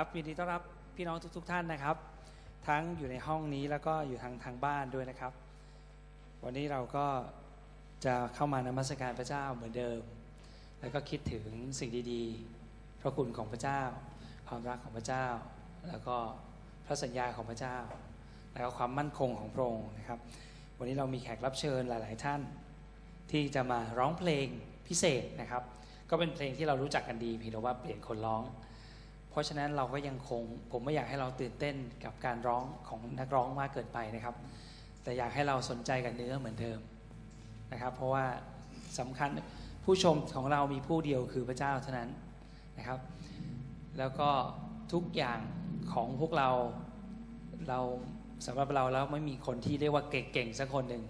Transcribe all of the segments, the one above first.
ครับยินดีต้อนรับพี่น้องทุกๆท่านนะครับ ทั้งอยู่ในห้องนี้แล้วก็อยู่ทางทางบ้านด้วยนะครับ วันนี้เราก็จะเข้ามานมัสการพระเจ้าเหมือนเดิม แล้วก็คิดถึงสิ่งดีๆ พระคุณของพระเจ้า ความรักของพระเจ้า แล้วก็พระสัญญาของพระเจ้า แล้วก็ความมั่นคงของพระองค์นะครับ วันนี้เรามีแขกรับเชิญหลาย ๆ ท่าน ที่จะมาร้องเพลงพิเศษนะครับ ก็เป็นเพลงที่เรารู้จักกันดีเพียงแต่ว่าเปลี่ยนคนร้อง เพราะฉะนั้นเราก็ยังคงผมไม่อยากให้เราตื่นเต้นกับการร้องของนักร้องมากเกินไปนะครับ แต่อยากให้เราสนใจกับเนื้อเหมือนเดิมนะครับ เพราะว่าสำคัญผู้ชมของเรามีผู้เดียวคือพระเจ้าเท่านั้นนะครับ แล้วก็ทุกอย่างของพวกเราเราสำหรับเราแล้วไม่มีคนที่เรียกว่าเก่งๆสักคนหนึ่ง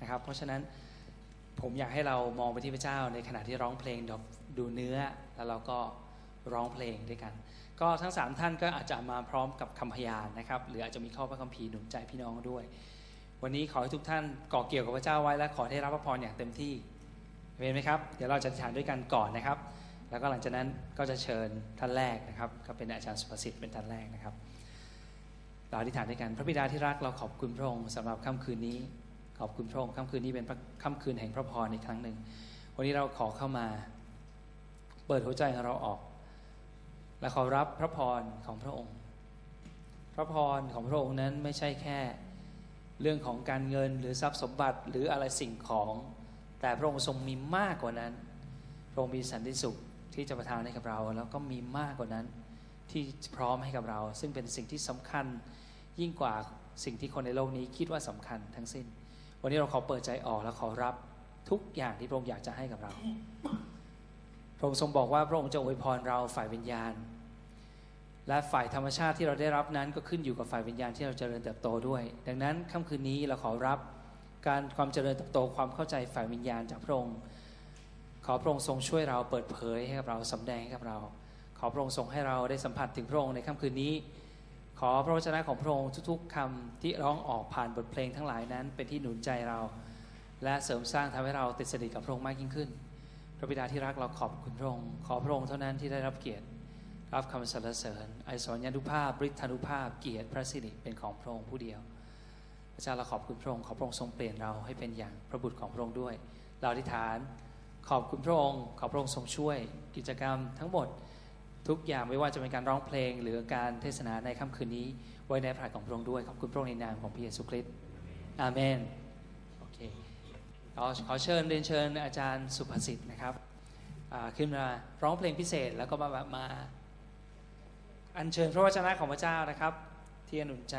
นะครับ เพราะฉะนั้นผมอยากให้เรามองไปที่พระเจ้าในขณะที่ร้องเพลงดูเนื้อแล้วเราก็ร้องเพลงด้วยกัน ก็ทั้งสามท่านก็อาจจะมาพร้อมกับคำพยานนะครับ หรืออาจจะมีข้อพระคัมภีร์หนุนใจพี่น้องด้วย วันนี้ขอให้ทุกท่านก่อเกี่ยวกับพระเจ้าไว้และขอได้รับพระพรอย่างเต็มที่เห็นไหมครับ เดี๋ยวเราจะทานด้วยกันก่อนนะครับ แล้วก็หลังจากนั้นก็จะเชิญท่านแรกนะครับ ก็เป็นอาจารย์สุภสิทธิ์เป็นท่านแรกนะครับ เราอธิษฐานด้วยกัน พระบิดาที่รักเราขอบคุณพระองค์สำหรับค่ำคืนนี้ ขอบคุณพระองค์ค่ำคืนนี้เป็นค่ำคืนแห่งพระพรอีกครั้งหนึ่ง วันนี้เราขอเข้ามา เปิดหัวใจของเราออก และขอรับพระพรของพระองค์ พระพรของพระองค์นั้นไม่ใช่แค่ เรื่องของการเงินหรือทรัพย์สมบัติหรืออะไรสิ่งของ แต่พระองค์ทรงมีมากกว่านั้น พระองค์มีสันติสุขที่จะประทานให้กับเรา แล้วก็มีมากกว่านั้นที่พร้อมให้กับเรา ซึ่งเป็นสิ่งที่สำคัญยิ่งกว่าสิ่งที่คนในโลกนี้คิดว่าสำคัญทั้งสิ้น วันนี้เราขอเปิดใจออกและขอรับทุกอย่างที่พระองค์อยากจะให้กับเรา พระองค์ทรงบอกว่าพระองค์จะอวยพรเราฝ่ายวิญญาณ และฝ่ายธรรมชาติที่เราได้รับนั้นก็ขึ้นอยู่กับฝ่ายวิญญาณที่เราจเจริญเติบโตด้วย ดังนั้นค่ำคืนนี้เราขอรับการความเจริญเติบโตความเข้าใจฝ่ายวิญญาณจากพระองค์ขอพระองค์ทรงช่วยเราเปิดเผยให้กับเราสำแดงให้กับเรา ขอพระองค์ทรงให้เราได้สัมผัสถึงพระองค์ในค่ำคืนนี้ ขอพระวจนะของพระองค์ทุกๆคำที่ร้องออกผ่านบทเพลงทั้งหลายนั้น เป็นที่หนุนใจเรา และเสริมสร้างทำให้เราติดสนิทกับพระองค์มากยิ่งขึ้น พระบิดาที่รักเราขอบคุณพระองค์ขอพระองค์เท่านั้นที่ได้รับเกียรติ รับคำสรรเสริญไอสรญานุภาพฤทธานุภาพเกียรติพระสิริเป็นของพระองค์ผู้เดียวพระเจ้าเราขอบคุณพระองค์ขอพระองค์ทรงเปลี่ยนเราให้เป็นอย่างพระบุตรของพระองค์ด้วย เราอธิษฐานขอบคุณพระองค์ ขอพระองค์ทรงช่วย กิจกรรมทั้งหมด ทุกอย่างไม่ว่าจะเป็นการร้องเพลง หรือการเทศนาในค่ำคืนนี้ ไว้ในพระทัยของพระองค์ด้วย ขอบคุณพระองค์ในนามของพระเยซูคริสต์อาเมนโอเคขอขอเชิญเรียนเชิญอาจารย์สุภสิทธิ์นะครับขึ้นมาร้องเพลงพิเศษแล้วก็มามา อัญเชิญพระวจนะของพระเจ้านะครับ ที่อนุนใจ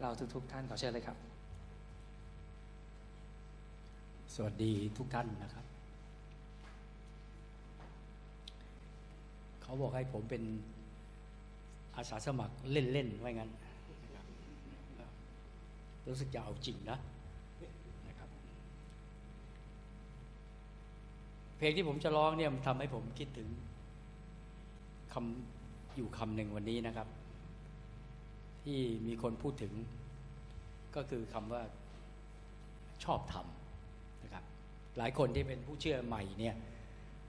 เราทุกๆท่านขอเชิญเลยครับ สวัสดีทุกท่านนะครับ เขาบอกให้ผมเป็นอาสาสมัครเล่นๆไว้งั้น รู้สึกจะเอาจริงนะนะครับ เพลงที่ผมจะร้องเนี่ยมันทำให้ผมคิดถึงคำ อยู่คำหนึ่งวันนี้นะครับ ที่มีคนพูดถึง ก็คือคำว่าชอบทำนะครับ หลายคนที่เป็นผู้เชื่อใหม่เนี่ย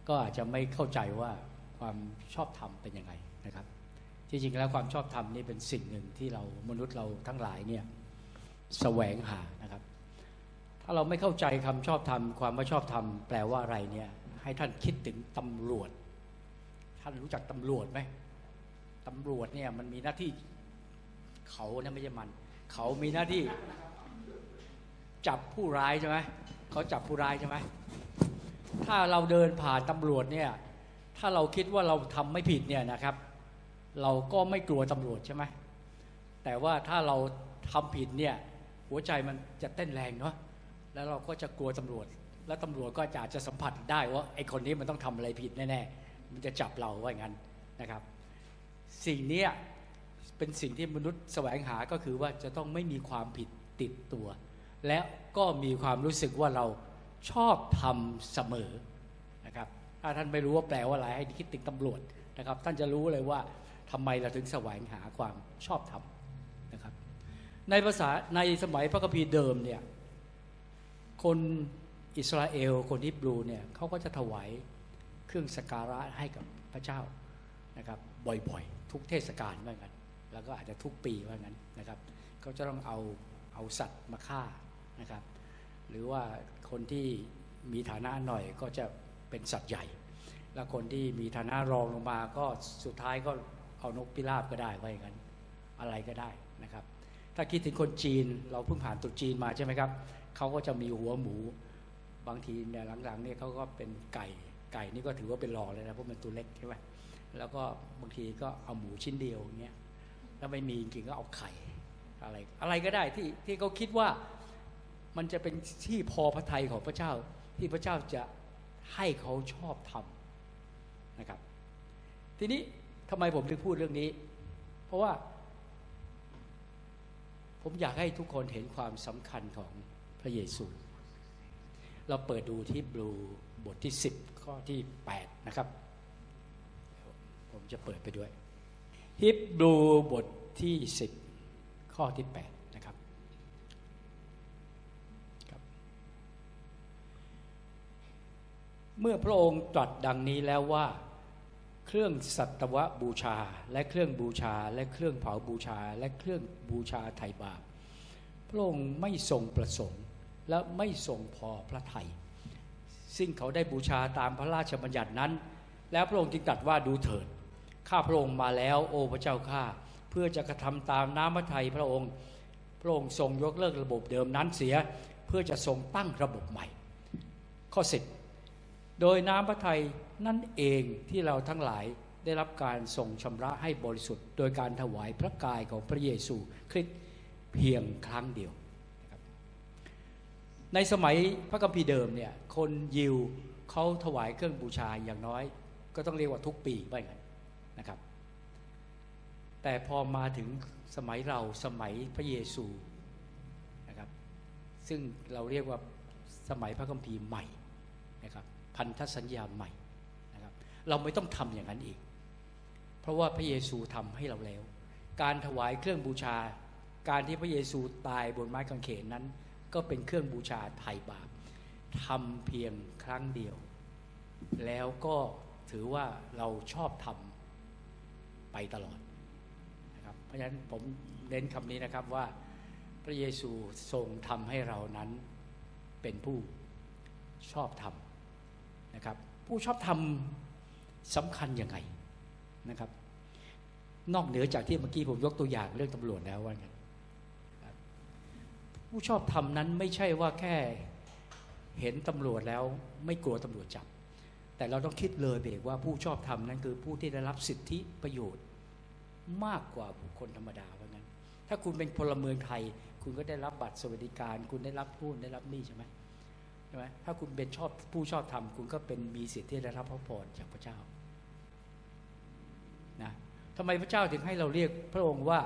ก็อาจจะไม่เข้าใจว่าความชอบธรรมเป็นยังไงนะครับจริงๆแล้วความชอบธรรมนี่เป็นสิ่งหนึ่งที่เรามนุษย์เราทั้งหลายเนี่ยแสวงหานะครับ ถ้าเราไม่เข้าใจคำชอบธรรมความว่าชอบธรรมแปลว่าอะไรเนี่ยให้ท่านคิดถึงตำรวจ ท่านรู้จักตำรวจไหม ตำรวจเนี่ยมันมีหน้าที่เขาเนี่ยไม่ใช่มัน เขามีหน้าที่ จับผู้ร้ายใช่ไหมเขาจับผู้ร้ายใช่ไหมถ้าเราเดินผ่านตำรวจเนี่ย ถ้าเราคิดว่าเราทำไม่ผิดเนี่ยนะครับ เราก็ไม่กลัวตำรวจใช่ไหมแต่ว่าถ้าเราทำผิดเนี่ย หัวใจมันจะเต้นแรงเนาะแล้วเราก็จะกลัวตำรวจ แล้วตำรวจก็อาจจะสัมผัสได้ว่าไอ้คนนี้มันต้องทำอะไรผิดแน่ๆมันจะจับเราว่าอย่างนั้นนะครับ สิ่งนี้เป็นสิ่งที่มนุษย์แสวงหาก็คือว่าจะต้องไม่มีความผิดติดตัว และก็มีความรู้สึกว่าเราชอบทำเสมอนะครับถ้าท่านไม่รู้ว่าแปลว่าอะไรให้คิดติดตำรวจนะครับ ท่านจะรู้เลยว่าทำไมเราถึงแสวงหาความชอบธรรมนะครับ ในภาษาในสมัยพระคัมภีร์เดิมเนี่ยคนอิสราเอลคนฮิบรูเนี่ยเขาก็จะถวายเครื่องสักการะให้กับพระเจ้านะครับบ่อยๆ ทุกเทศกาลว่างั้นแล้วก็อาจจะทุกปีว่างั้นนะครับเขาจะต้องเอาเอาสัตว์มาฆ่านะครับ หรือว่าคนที่มีฐานะหน่อยก็จะเป็นสัตว์ใหญ่ แล้วคนที่มีฐานะรองลงมาก็สุดท้ายก็เอานกพิราบก็ได้ว่าอย่างนั้นอะไรก็ได้นะครับ ถ้าคิดถึงคนจีนเราเพิ่งผ่านตรุษจีนมาใช่ไหมครับเขาก็จะมีหัวหมู บางทีเนี่ยหลังๆเนี่ยเขาก็เป็นไก่ไก่นี่ก็ถือว่าเป็นรอเลยนะเพราะมันตัวเล็กใช่ไหม แล้วก็บางทีก็เอาหมูชิ้นเดียวอย่างเงี้ยถ้าไม่มีจริงก็เอาไข่อะไร อะไรก็ได้ที่ที่เขาคิดว่ามันจะเป็นที่พอพระทัยของพระเจ้าที่พระเจ้าจะให้เขาชอบทำนะครับ ทีนี้ทำไมผมถึงพูดเรื่องนี้ เพราะว่า ผมอยากให้ทุกคนเห็นความสำคัญของพระเยซู เราเปิดดูที่บลูบทที่ 10 ข้อที่ 8 นะครับ ผมจะเปิดไปด้วยฮิบรูบทที่ 10 ข้อที่ 8 นะครับครับ เมื่อพระองค์ตรัสดังนี้แล้วว่าเครื่องสัตวบูชาและเครื่องบูชาและเครื่องเผาบูชาและเครื่องบูชาไถ่บาปพระองค์ไม่ทรงประสงค์และไม่ทรงพอพระทยัยซึ่งเขาได้บูชาตามพระราชบัญญัตินั้น แล้วพระองค์จึงตรัสว่าดูเถิด ข้าพระองค์มาแล้ว โอ้พระเจ้าข้าเพื่อจะกระทำตามน้ำพระทัยพระองค์ พระองค์ทรงยกเลิกระบบเดิมนั้นเสีย เพื่อจะทรงตั้งระบบใหม่ ข้อสิบโดยน้ำพระทัยนั่นเองที่เราทั้งหลายได้รับการทรงชำระให้บริสุทธิ์ โดยการถวายพระกายของพระเยซูคริสต์เพียงครั้งเดียว ในสมัยพระคัมภีร์เดิมเนี่ยคนยิวเขาถวายเครื่องบูชาอย่างน้อย ก็ต้องเรียกว่าทุกปีไปกันนะครับ แต่พอมาถึงสมัยเราสมัยพระเยซูนะครับ ซึ่งเราเรียกว่าสมัยพระคัมภีร์ใหม่นะครับพันธสัญญาใหม่นะครับเราไม่ต้องทำอย่างนั้นอีก เพราะว่าพระเยซูทำให้เราแล้ว การถวายเครื่องบูชา การที่พระเยซูตายบนไม้กางเขนนั้น ก็เป็นเครื่องบูชาไถ่บาปทำเพียงครั้งเดียว แล้วก็ถือว่าเราชอบทำ ไปตลอดนะครับเพราะฉะนั้นผมเน้นคำนี้นะครับว่าพระเยซูทรงทำให้เรานั้นเป็นผู้ชอบทำนะครับ ผู้ชอบทำสำคัญยังไงนะครับ นอกเหนือจากที่เมื่อกี้ผมยกตัวอย่างเรื่องตำรวจแล้วว่าไงผู้ชอบทำนั้นไม่ใช่ว่าแค่เห็นตำรวจแล้วไม่กลัวตำรวจจับ แต่เราต้องคิดเลยเบรกว่าผู้ชอบทำนั้นคือผู้ที่ได้รับสิทธิประโยชน์มากกว่าบุคคลธรรมดาว่างั้น ถ้าคุณเป็นพลเมืองไทย คุณก็ได้รับบัตรสวัสดิการ คุณได้รับพูนได้รับนี่ใช่ไหมใช่ไหมถ้าคุณเป็นชอบผู้ชอบทำคุณก็เป็นมีสิทธิที่ได้รับพระพรจากพระเจ้านะทำไมพระเจ้าถึงให้เราเรียกพระองค์ว่า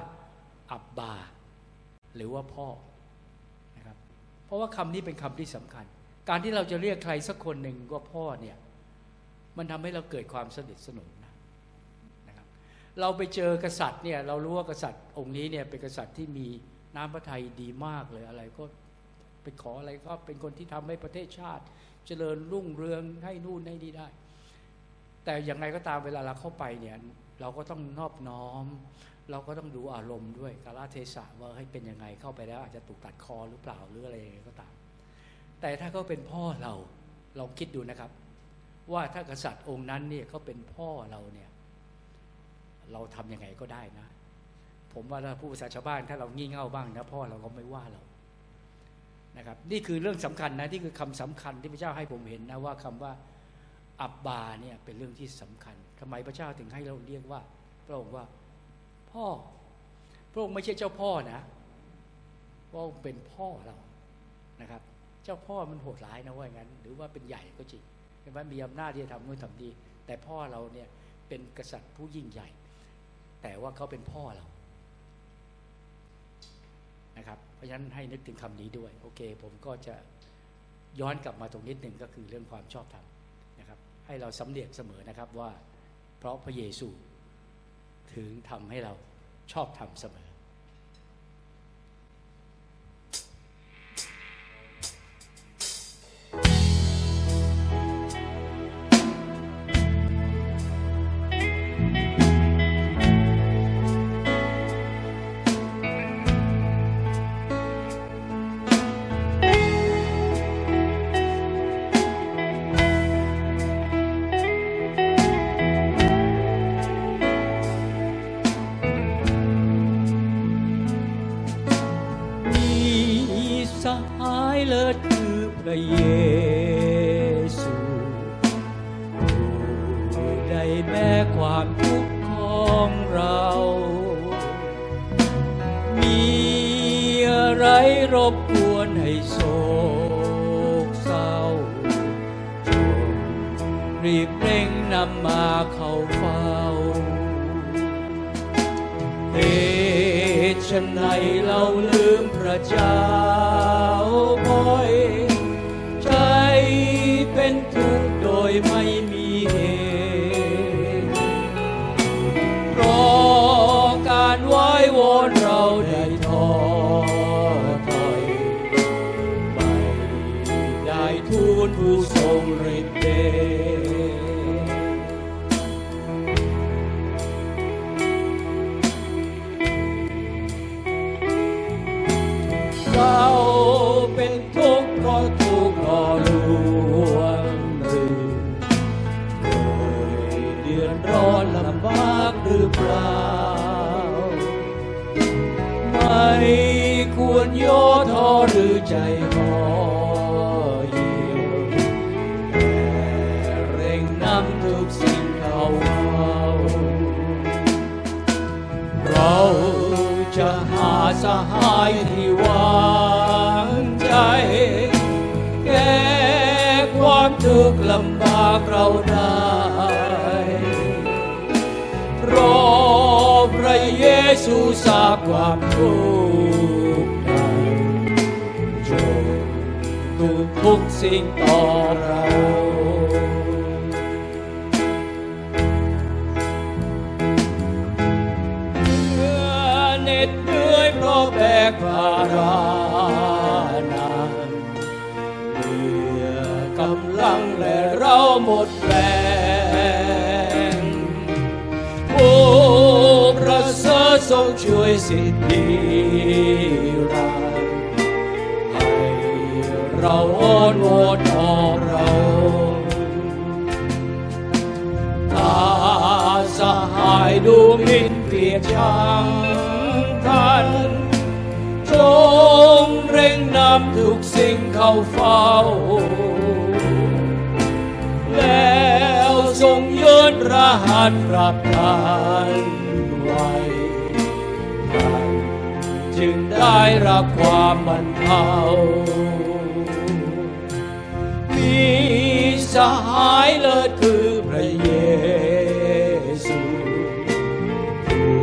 อับบา หรือว่าพ่อนะครับเพราะว่าคำนี้เป็นคำที่สำคัญ การที่เราจะเรียกใครสักคนหนึ่งว่าพ่อเนี่ย มันทำให้เราเกิดความสนิทสนมนะนะครับ เราไปเจอกษัตริย์เนี่ยเรารู้ว่ากษัตริย์องค์นี้เนี่ยเป็นกษัตริย์ที่มีน้ำพระทัยดีมากเลยอะไรก็ไปขออะไรก็เป็นคนที่ทำให้ประเทศชาติ เจริญรุ่งเรืองให้นู่นให้นี่ได้ แต่อย่างไรก็ตามเวลาเราเข้าไปเนี่ยเราก็ต้องนอบน้อม เราก็ต้องดูอารมณ์ด้วยกาลเทศะว่าให้เป็นยังไงเข้าไปแล้วอาจจะถูกตัดคอหรือเปล่าหรืออะไรก็ตาม แต่ถ้าเขาเป็นพ่อเราลองคิดดูนะครับ ว่าถ้ากษัตริย์องค์นั้นเนี่ยเขาเป็นพ่อเราเนี่ยเราทํำยังไงก็ได้นะ ผมว่าถ้าผู้ภาษาชาวบ้านถ้าเรางี่เง่าบ้างนะพ่อเราก็ไม่ว่าเรานะครับนี่คือเรื่องสำคัญนะที่คือคำสำคัญที่พระเจ้าให้ผมเห็นนะว่าคำว่าอับบาเนี่ยเป็นเรื่องที่สำคัญทำไมพระเจ้าถึงให้เราเรียกว่า พระองค์ว่าพ่อ พระองค์ไม่ใช่เจ้าพ่อนะพระองค์เป็นพ่อเรานะครับ เจ้าพ่อมันโหดร้ายนะว่าอย่างนั้น หรือว่าเป็นใหญ่ก็จริง ช่ไหมมีอำนาจที่จะทำนู่นทำดี แต่พ่อเราเนี่ยเป็นกษัตริย์ผู้ยิ่งใหญ่ แต่ว่าเขาเป็นพ่อเรานะครับเพราะฉะนั้นให้นึกถึงคำนี้ด้วย โอเค ผมก็จะย้อนกลับมาตรงนิดหนึ่งก็คือเรื่องความชอบธรรมนะครับให้เราสำเนียกเสมอนะครับว่า เพราะพระเยซูถึงทำให้เราชอบธรรมเสมอำมาเข้าเฝ้าเหตุฉนไหนเราลืมพระเจ้า ดือดร้อนลำบากหรือเปล่า ไม่ควรโย่อท้อหรือใจห่อเหี่ยวแต่เร่งนำทุกสิ่งเข้าเฝ้าเราจะหาสหายที่วางใจ แก้ความทุกข์ลำบากเราได้ ระเยซูทราบความทุกข์ใจจงทุกทุ สริฐทรงช่วยสิทธิเราให้เราอ้อนวอนขอเราถ้าสหายดูหมิ่นเกลียดชังท่านจงเร่งนำทุกสิ่งเข้าเฝ้า แล้วทรงยืนรหัสรับทาน ท่านจึงได้รับความบรรเทามีสหายเลิศคือพระเยซูผู้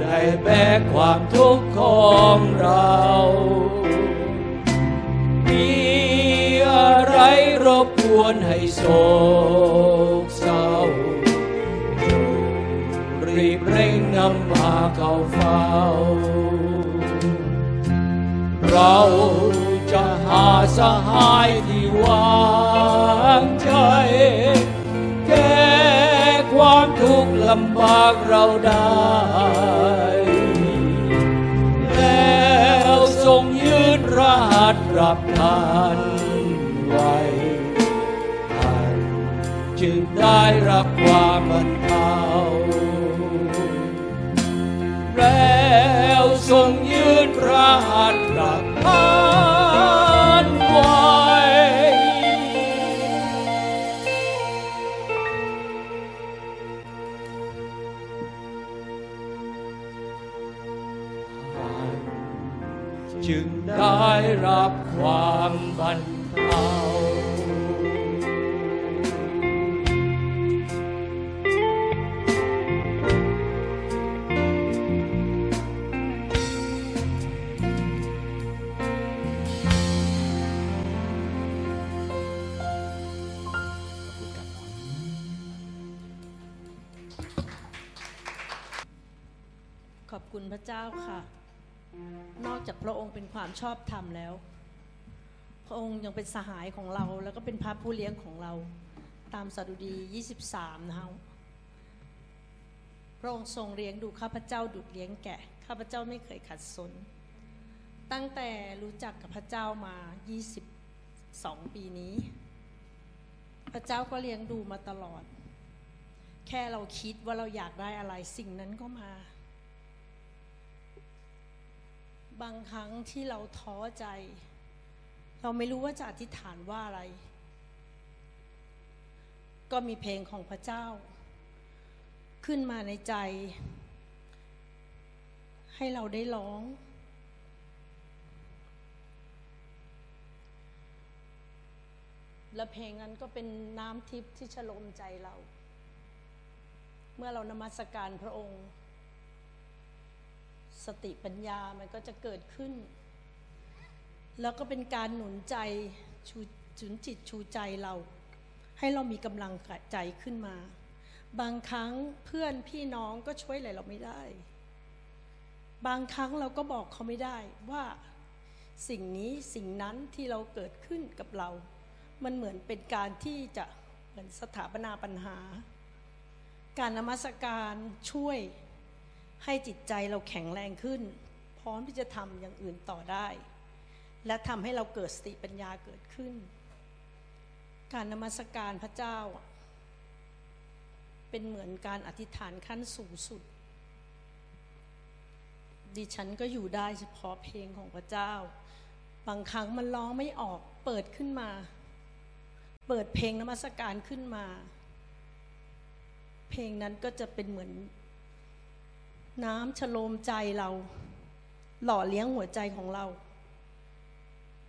ได้แบกความทุกข์ของเรามีอะไรรบกวนให้โศ เร่งนำมาเข้าเฝ้า เราจะหาสหายที่วางใจ แก้ความทุกข์ลำบากเราได้ คุณพระเจ้าค่ะ นอกจากพระองค์เป็นความชอบธรรมแล้ว พระองค์ยังเป็นสหายของเรา แล้วก็เป็นพระผู้เลี้ยงของเรา ตามสดุดี 23 นะคะพระองค์ทรงเลี้ยงดูข้าพเจ้าดุดเลี้ยงแกะ ข้าพเจ้าไม่เคยขัดสน ตั้งแต่รู้จักกับพระเจ้ามา 22 ปีนี้ พระเจ้าก็เลี้ยงดูมาตลอด แค่เราคิดว่าเราอยากได้อะไรสิ่งนั้นก็มา บางครั้งที่เราท้อใจ เราไม่รู้ว่าจะอธิษฐานว่าอะไร ก็มีเพลงของพระเจ้า ขึ้นมาในใจ ให้เราได้ร้อง และเพลงนั้นก็เป็นน้ำทิพย์ที่ฉลมใจเรา เมื่อเรานมัสการพระองค์ สติปัญญามันก็จะเกิดขึ้น แล้วก็เป็นการหนุนใจชูจุนจิตชูใจเรา ให้เรามีกำลังใจขึ้นมา บางครั้งเพื่อนพี่น้องก็ช่วยอะไรเราไม่ได้ บางครั้งเราก็บอกเขาไม่ได้ว่าสิ่งนี้สิ่งนั้นที่เราเกิดขึ้นกับเรา มันเหมือนเป็นการที่จะเหมือนสถาปนาปัญหา การนมัสการช่วย ให้จิตใจเราแข็งแรงขึ้น พร้อมที่จะทำอย่างอื่นต่อได้ และทำให้เราเกิดสติปัญญาเกิดขึ้น การนมัสการพระเจ้า เป็นเหมือนการอธิษฐานขั้นสูงสุด ดิฉันก็อยู่ได้เฉพาะเพลงของพระเจ้า บางครั้งมันร้องไม่ออกเปิดขึ้นมา เปิดเพลงนมัสการขึ้นมา เพลงนั้นก็จะเป็นเหมือน น้ำชโลมใจเรา หล่อเลี้ยงหัวใจของเรา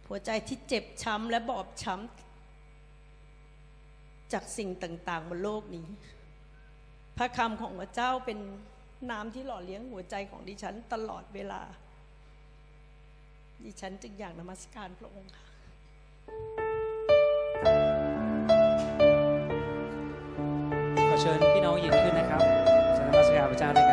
หัวใจที่เจ็บช้ำและบอบช้ำจากสิ่งต่างๆบนโลกนี้ พระคำของพระเจ้าเป็นน้ำที่หล่อเลี้ยงหัวใจของดิฉันตลอดเวลา ดิฉันจึงอยากนมัสการพระองค์ค่ะขอเชิญพี่น้องยืนขึ้นนะครับจะนมัสการพระเจ้าด้วยกัน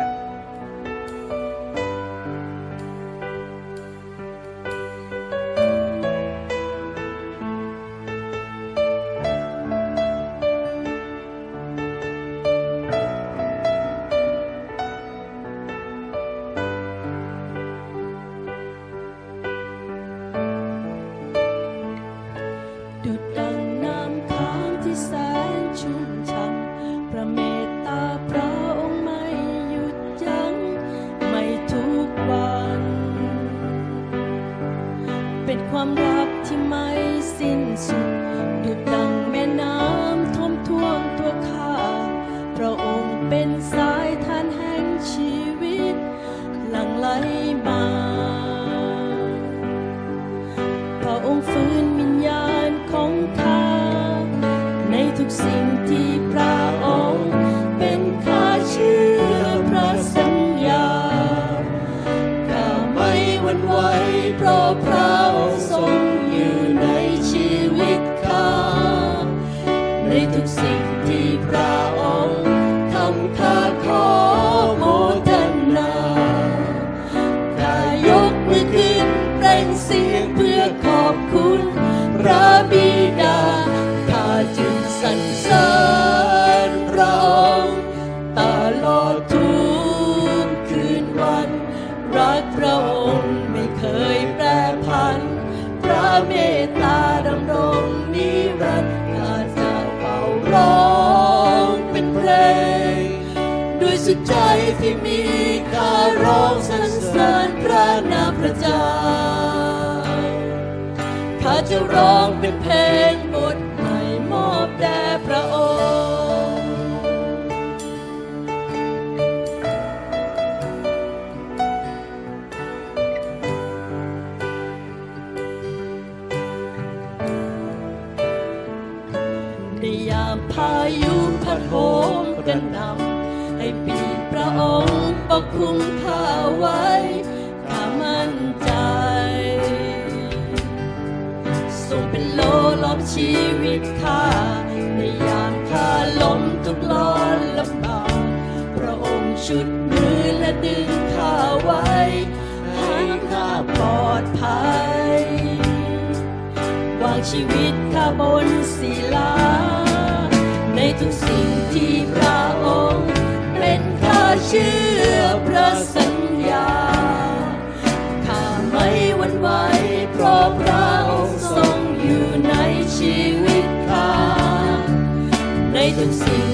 สิ้ รักพระองค์ไม่เคยแปรผัน พระเมตตาดำรงนิรันดร์ข้าจะเป่าร้องเป็นเพลง ด้วยสุดใจที่มีข้าร้องสรรเสริญพระนามพระเจ้าข้าจะร้องเป็นเพลงบทใหม่มอบแด่พระองค์ ปกคุมข้าไว้ข้ามั่นใจทรงเป็นโลล้อมชีวิตข้าในยามข้าล้มทุกข์ร้อนลำบากพระองค์ชุดมือและดึงข้าไว้ ให้ข้าปลอดภัยวางชีวิตข้าบนศิลา ในทุกสิ่งที่พระองค์ เชื่อพระสัญญา ข้าไม่หวั่นไหวเพราะพระองค์ทรงอยู่ในชีวิตข้าในทุกสิ่ง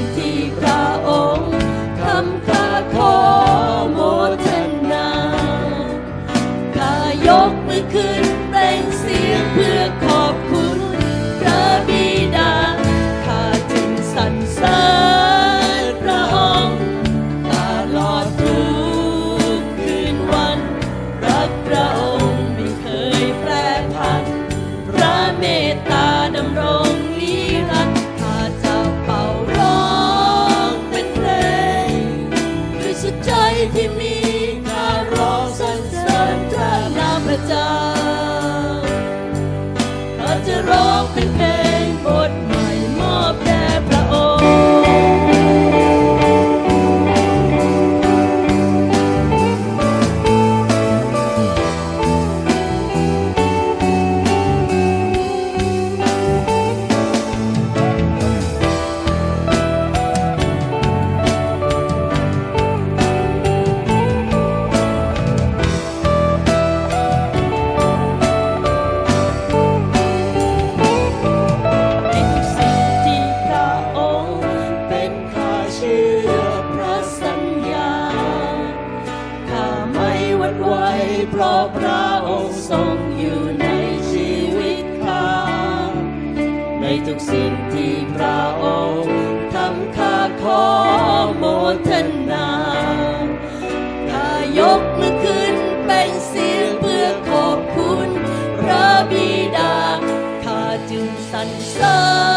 จึง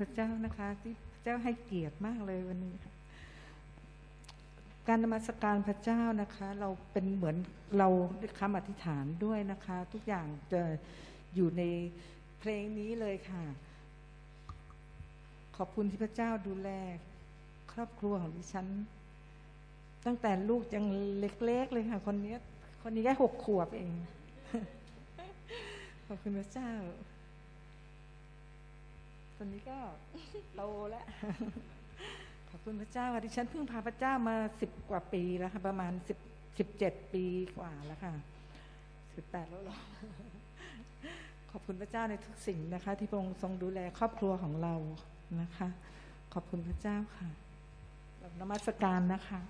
พระเจ้านะคะ ที่พระเจ้าให้เกียรติมากเลยวันนี้ค่ะการนมัสการพระเจ้านะคะ เราเป็นเหมือนเราคำอธิษฐานด้วยนะคะ ทุกอย่างจะอยู่ในเพลงนี้เลยค่ะ ขอบคุณที่พระเจ้าดูแล ครอบครัวของดิฉัน ตั้งแต่ลูกยังเล็กๆเลยค่ะ คนนี้คนนี้แค่หกขวบเอง ขอบคุณพระเจ้า ตอนนี้ก็โตแล้วขอบคุณพระเจ้าค่ะดิฉันเพิ่งพาพระเจ้ามาสิบกว่าปีแล้วค่ะประมาณสิบสิบเจ็ดปีกว่าแล้วค่ะสิบแปดแล้วหรอขอบคุณพระเจ้าในทุกสิ่งนะคะ ที่พระองค์ทรงดูแลครอบครัวของเรานะคะ ขอบคุณพระเจ้าค่ะแบบนมัสการนะคะ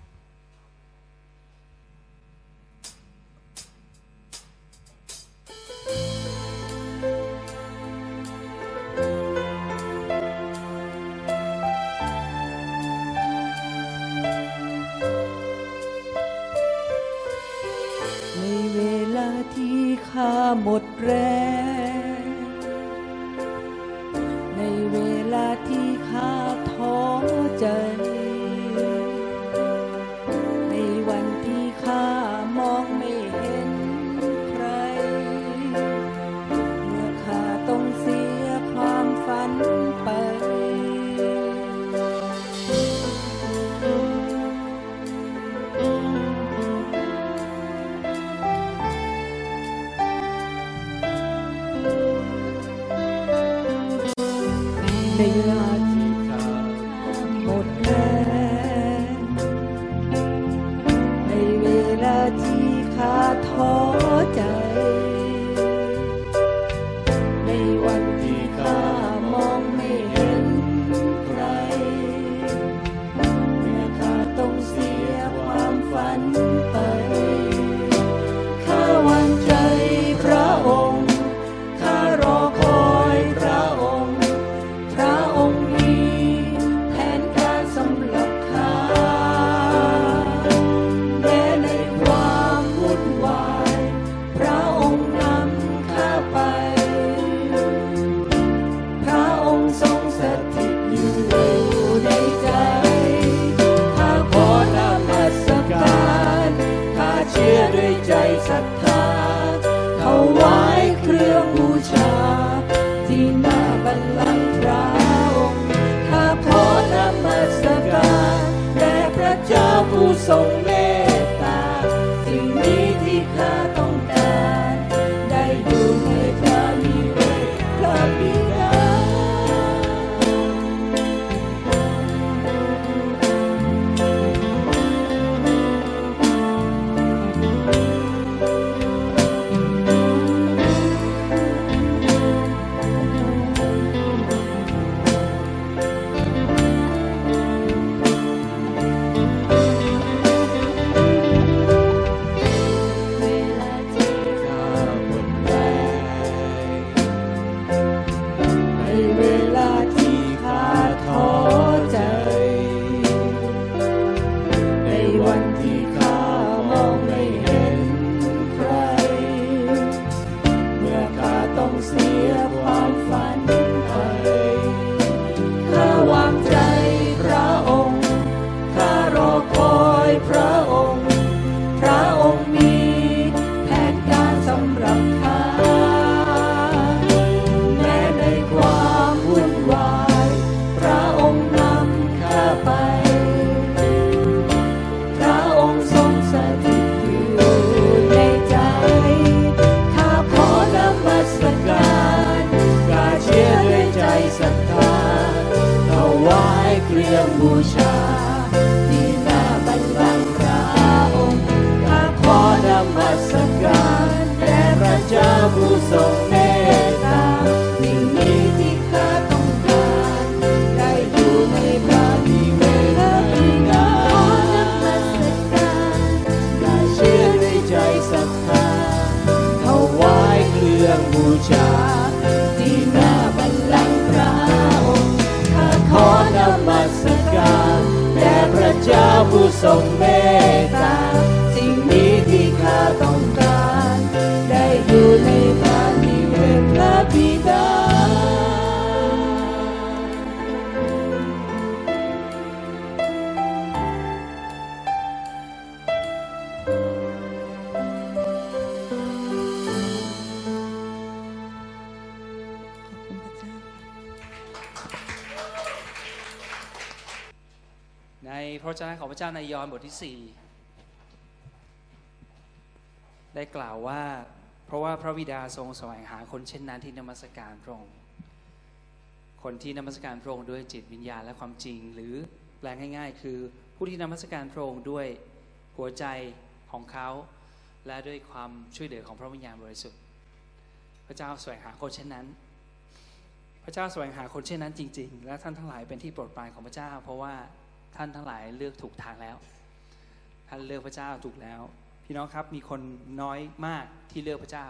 ในเวลาที่ขาดหมดแรงในเวลาที่ข้าท้อา จ้าในยอห์นบทที่4ได้กล่าวว่า เพราะว่าพระบิดาทรงแสวงหาคนเช่นนั้นที่นมัสการพระองค์คนที่นมัสการพระองค์ด้วยจิตวิญญาณและความจริง หรือแปลงง่ายๆ คือผู้ที่นมัสการพระองค์ด้วยหัวใจของเขาและด้วยความช่วยเหลือของพระวิญญาณบริสุทธิ์ พระเจ้าแสวงหาคนเช่นนั้น พระเจ้าแสวงหาคนเช่นนั้นจริง ๆ และท่านทั้งหลายเป็นที่โปรดปรานของพระเจ้า เพราะว่า ท่านทั้งหลายเลือกถูกทางแล้ว ท่านเลือกพระเจ้าถูกแล้ว พี่น้องครับมีคนน้อยมากที่เลือกพระเจ้า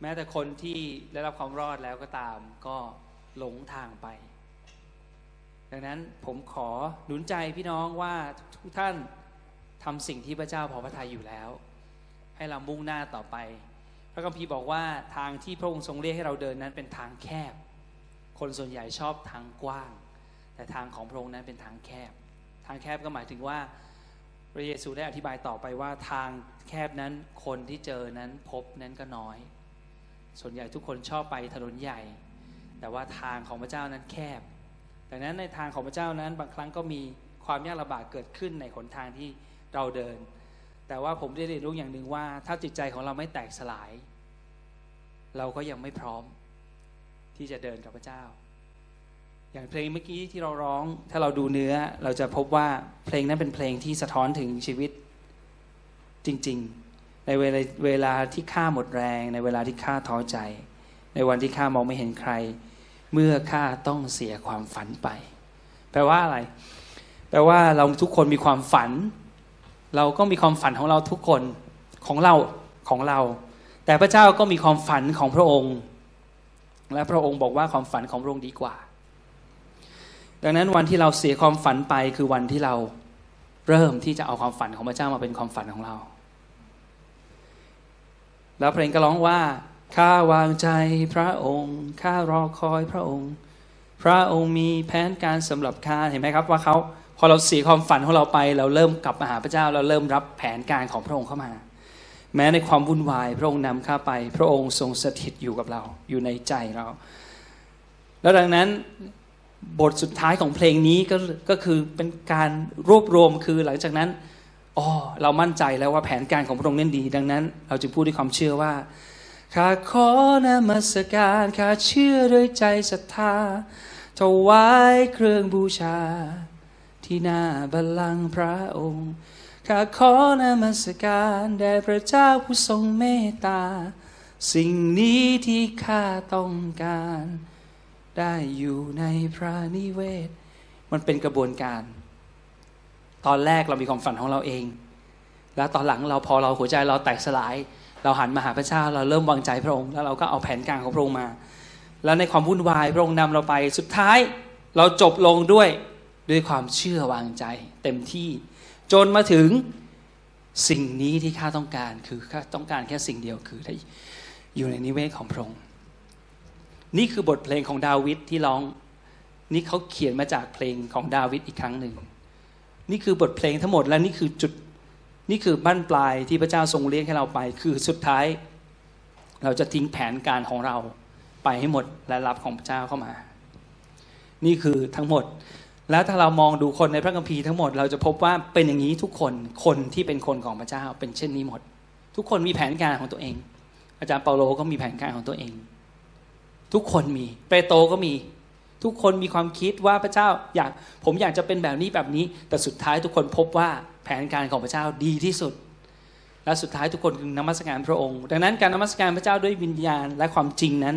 แม้แต่คนที่ได้รับความรอดแล้วก็ตามก็หลงทางไป ดังนั้นผมขอหนุนใจพี่น้องว่าทุกท่านทำสิ่งที่พระเจ้าพอพระทัยอยู่แล้ว ให้เรามุ่งหน้าต่อไป พระคัมภีร์บอกว่าทางที่พระองค์ทรงเรียกให้เราเดินนั้นเป็นทางแคบ คนส่วนใหญ่ชอบทางกว้าง แต่ทางของพระองค์นั้นเป็นทางแคบ ทางแคบก็หมายถึงว่าพระเยซูได้อธิบายต่อไปว่าทางแคบนั้นคนที่เจอนั้นพบนั้นก็น้อย ส่วนใหญ่ทุกคนชอบไปถนนใหญ่ แต่ว่าทางของพระเจ้านั้นแคบดังนั้นในทางของพระเจ้านั้นบางครั้งก็มีความยากลำบากเกิดขึ้นในหนทางที่เราเดิน แต่ว่าผมได้เรียนรู้อย่างหนึ่งว่า ถ้าจิตใจของเราไม่แตกสลาย เราก็ยังไม่พร้อมที่จะเดินกับพระเจ้า อย่างเพลงเมื่อกี้ที่เราร้อง ถ้าเราดูเนื้อ เราจะพบว่าเพลงนั้นเป็นเพลงที่สะท้อนถึงชีวิตจริง ๆ ในเวลาเวลาที่ข้าหมดแรง ในเวลาที่ข้าท้อใจ ในวันที่ข้ามองไม่เห็นใคร เมื่อข้าต้องเสียความฝันไป แปลว่าอะไร แปลว่าเราทุกคนมีความฝัน เราก็มีความฝันของเราทุกคนของเราของเรา แต่พระเจ้าก็มีความฝันของพระองค์ และพระองค์บอกว่าความฝันของพระองค์ดีกว่า ดังนั้นวันที่เราเสียความฝันไปคือวันที่เราเริ่มที่จะเอาความฝันของพระเจ้ามาเป็นความฝันของเรา แล้วเพลงก็ร้องว่า ข้าวางใจพระองค์ ข้ารอคอยพระองค์ พระองค์มีแผนการสำหรับข้า เห็นไหมครับว่าเขาพอเราเสียความฝันของเราไป เราเริ่มกลับมาหาพระเจ้า เราเริ่มรับแผนการของพระองค์เข้ามา แม้ในความวุ่นวาย พระองค์นำข้าไป พระองค์ทรงสถิตอยู่กับเรา อยู่ในใจเรา แล้วดังนั้น บทสุดท้ายของเพลงนี้ก็ก็คือเป็นการรวบรวมคือหลังจากนั้นอ๋อเรามั่นใจแล้วว่าแผนการของพระองค์นั้นดี ดังนั้น เราจึงพูดด้วยความเชื่อว่าข้าขอนมัสการข้าเชื่อด้วยใจศรัทธาถวายเครื่องบูชา ที่หน้าบัลลังก์พระองค์ข้าขอนมัสการแด่พระเจ้าผู้ทรงเมตตา สิ่งนี้ที่ข้าต้องการ ได้อยู่ในพระนิเวศ มันเป็นกระบวนการ ตอนแรกเรามีความฝันของเราเอง แล้วตอนหลังเราพอเราหัวใจเราแตกสลาย เราหันมาหาพระเจ้าเราเริ่มวางใจพระองค์ แล้วเราก็เอาแผนการของพระองค์มา แล้วในความวุ่นวายพระองค์นำเราไป สุดท้ายเราจบลงด้วยด้วยความเชื่อวางใจ เต็มที่ จนมาถึงสิ่งนี้ที่ข้าต้องการคือข้าต้องการแค่สิ่งเดียวคือได้อยู่ในนิเวศของพระองค์ นี่คือบทเพลงของดาวิดที่ร้อง นี่เขาเขียนมาจากเพลงของดาวิดอีกครั้งหนึ่ง นี่คือบทเพลงทั้งหมดและนี่คือจุดนี่คือบั้นปลายที่พระเจ้าทรงเลี้ยงให้เราไป คือสุดท้าย เราจะทิ้งแผนการของเราไปให้หมดและรับของพระเจ้าเข้ามา นี่คือทั้งหมด แล้วถ้าเรามองดูคนในพระคัมภีร์ทั้งหมดเราจะพบว่าเป็นอย่างนี้ทุกคนคนที่เป็นคนของพระเจ้าเป็นเช่นนี้หมด ทุกคนมีแผนการของตัวเอง อาจารย์เปาโลก็มีแผนการของตัวเอง ทุกคนมีเปโตรก็มี ทุกคนมีความคิดว่าพระเจ้าอยากผมอยากจะเป็นแบบนี้แบบนี้ แต่สุดท้ายทุกคนพบว่าแผนการของพระเจ้าดีที่สุด และสุดท้ายทุกคนคือนมัสการพระองค์ ดังนั้นการนมัสการพระเจ้าด้วยวิญญาณและความจริงนั้น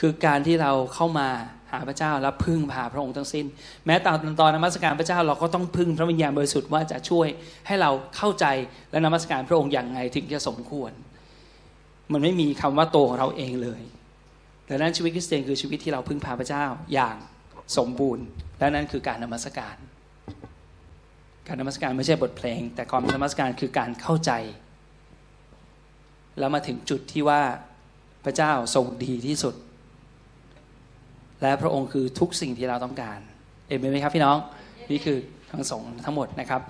คือการที่เราเข้ามาหาพระเจ้าและพึ่งพาพระองค์ทั้งสิ้น แม้ตอนตอนนมัสการพระเจ้าเราก็ต้องพึ่งพระวิญญาณบริสุทธิ์ว่าจะช่วยให้เราเข้าใจและนมัสการพระองค์อย่างไงถึงจะสมควร มันไม่มีคำว่าตัวของเราเองเลย ดังนั้นชีวิตคริสเตียนคือชีวิตที่เราพึ่งพาพระเจ้าอย่างสมบูรณ์ และนั่นคือการนมัสการ การนมัสการไม่ใช่บทเพลง แต่ความนมัสการคือการเข้าใจ แล้วมาถึงจุดที่ว่าพระเจ้าทรงดีที่สุด และพระองค์คือทุกสิ่งที่เราต้องการ เอเมนไหมครับพี่น้อง นี่คือทั้งสองทั้งหมดนะครับ